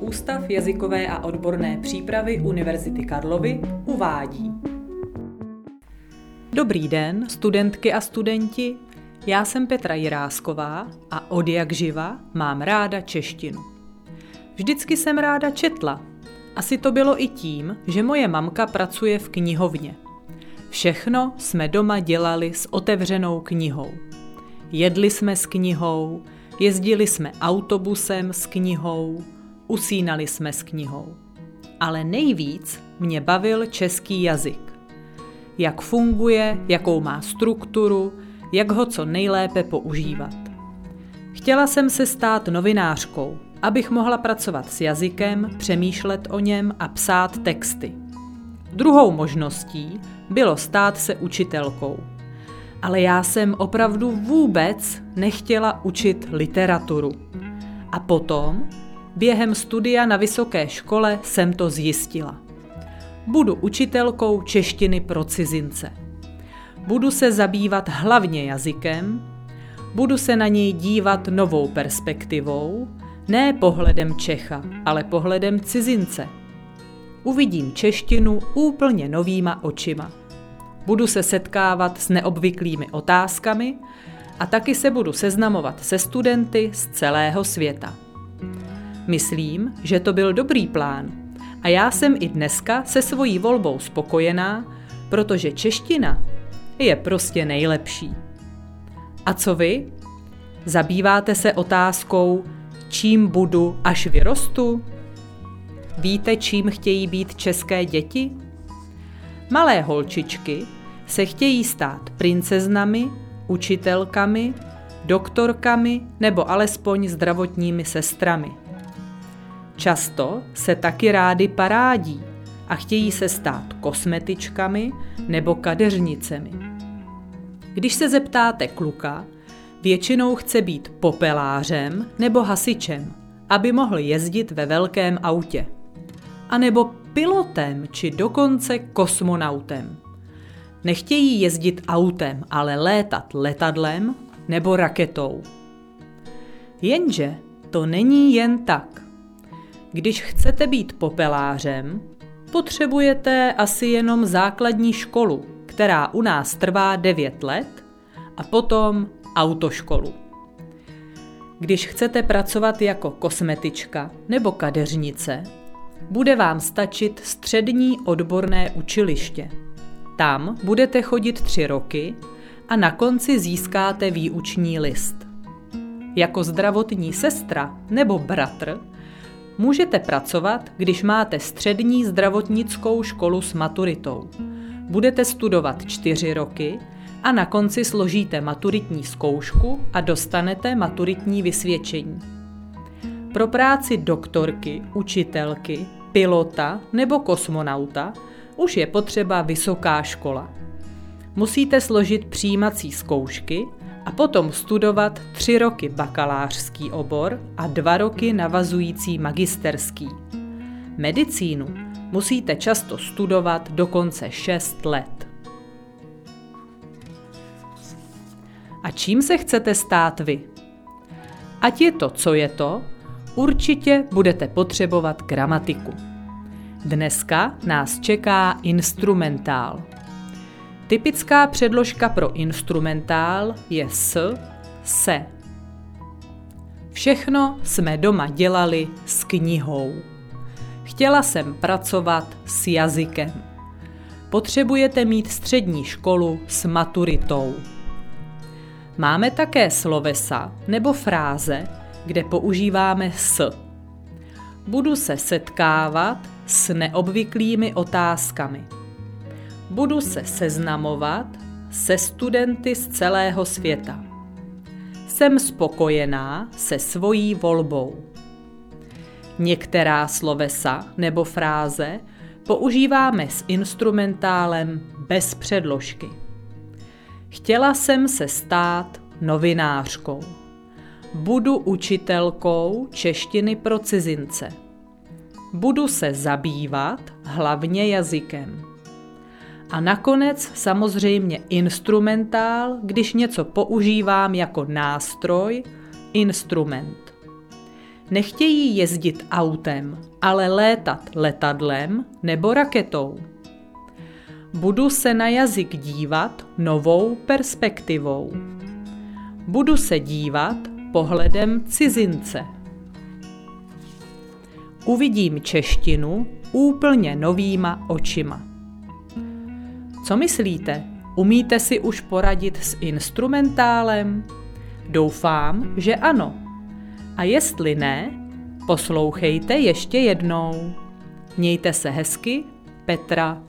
Ústav jazykové a odborné přípravy Univerzity Karlovy uvádí. Dobrý den, studentky a studenti. Já jsem Petra Jirásková a od jak živa mám ráda češtinu. Vždycky jsem ráda četla. Asi to bylo i tím, že moje mamka pracuje v knihovně. Všechno jsme doma dělali s otevřenou knihou. Jedli jsme s knihou, jezdili jsme autobusem s knihou, usínali jsme s knihou. Ale nejvíc mě bavil český jazyk. Jak funguje, jakou má strukturu, jak ho co nejlépe používat. Chtěla jsem se stát novinářkou, abych mohla pracovat s jazykem, přemýšlet o něm a psát texty. Druhou možností bylo stát se učitelkou. Ale já jsem opravdu vůbec nechtěla učit literaturu. A potom, během studia na vysoké škole, jsem to zjistila. Budu učitelkou češtiny pro cizince. Budu se zabývat hlavně jazykem, budu se na něj dívat novou perspektivou, ne pohledem Čecha, ale pohledem cizince. Uvidím češtinu úplně novýma očima. Budu se setkávat s neobvyklými otázkami a taky se budu seznamovat se studenty z celého světa. Myslím, že to byl dobrý plán a já jsem i dneska se svojí volbou spokojená, protože čeština je prostě nejlepší. A co vy? Zabýváte se otázkou, čím budu, až vyrostu? Víte, čím chtějí být české děti? Malé holčičky se chtějí stát princeznami, učitelkami, doktorkami nebo alespoň zdravotními sestrami. Často se taky rády parádí a chtějí se stát kosmetičkami nebo kadeřnicemi. Když se zeptáte kluka, většinou chce být popelářem nebo hasičem, aby mohl jezdit ve velkém autě. A nebo pilotem či dokonce kosmonautem. Nechtějí jezdit autem, ale létat letadlem nebo raketou. Jenže to není jen tak. Když chcete být popelářem, potřebujete asi jenom základní školu, která u nás trvá 9 let, a potom autoškolu. Když chcete pracovat jako kosmetička nebo kadeřnice, bude vám stačit střední odborné učiliště. Tam budete chodit tři roky a na konci získáte výuční list. Jako zdravotní sestra nebo bratr můžete pracovat, když máte střední zdravotnickou školu s maturitou. Budete studovat čtyři roky a na konci složíte maturitní zkoušku a dostanete maturitní vysvědčení. Pro práci doktorky, učitelky, pilota nebo kosmonauta už je potřeba vysoká škola. Musíte složit přijímací zkoušky a potom studovat tři roky bakalářský obor a dva roky navazující magisterský. Medicínu musíte často studovat dokonce 6 let. A čím se chcete stát vy? Ať je to, co je to, určitě budete potřebovat gramatiku. Dneska nás čeká instrumentál. Typická předložka pro instrumentál je s, se. Všechno jsme doma dělali s knihou. Chtěla jsem pracovat s jazykem. Potřebujete mít střední školu s maturitou. Máme také slovesa nebo fráze, kde používáme s. Budu se setkávat s neobvyklými otázkami. Budu se seznamovat se studenty z celého světa. Jsem spokojená se svojí volbou. Některá slovesa nebo fráze používáme s instrumentálem bez předložky. Chtěla jsem se stát novinářkou. Budu učitelkou češtiny pro cizince. Budu se zabývat hlavně jazykem. A nakonec samozřejmě instrumentál, když něco používám jako nástroj, instrument. Nechtějí jezdit autem, ale létat letadlem nebo raketou. Budu se na jazyk dívat novou perspektivou. Budu se dívat pohledem cizince. Uvidím češtinu úplně novýma očima. Co myslíte? Umíte si už poradit s instrumentálem? Doufám, že ano. A jestli ne, poslouchejte ještě jednou. Mějte se hezky, Petra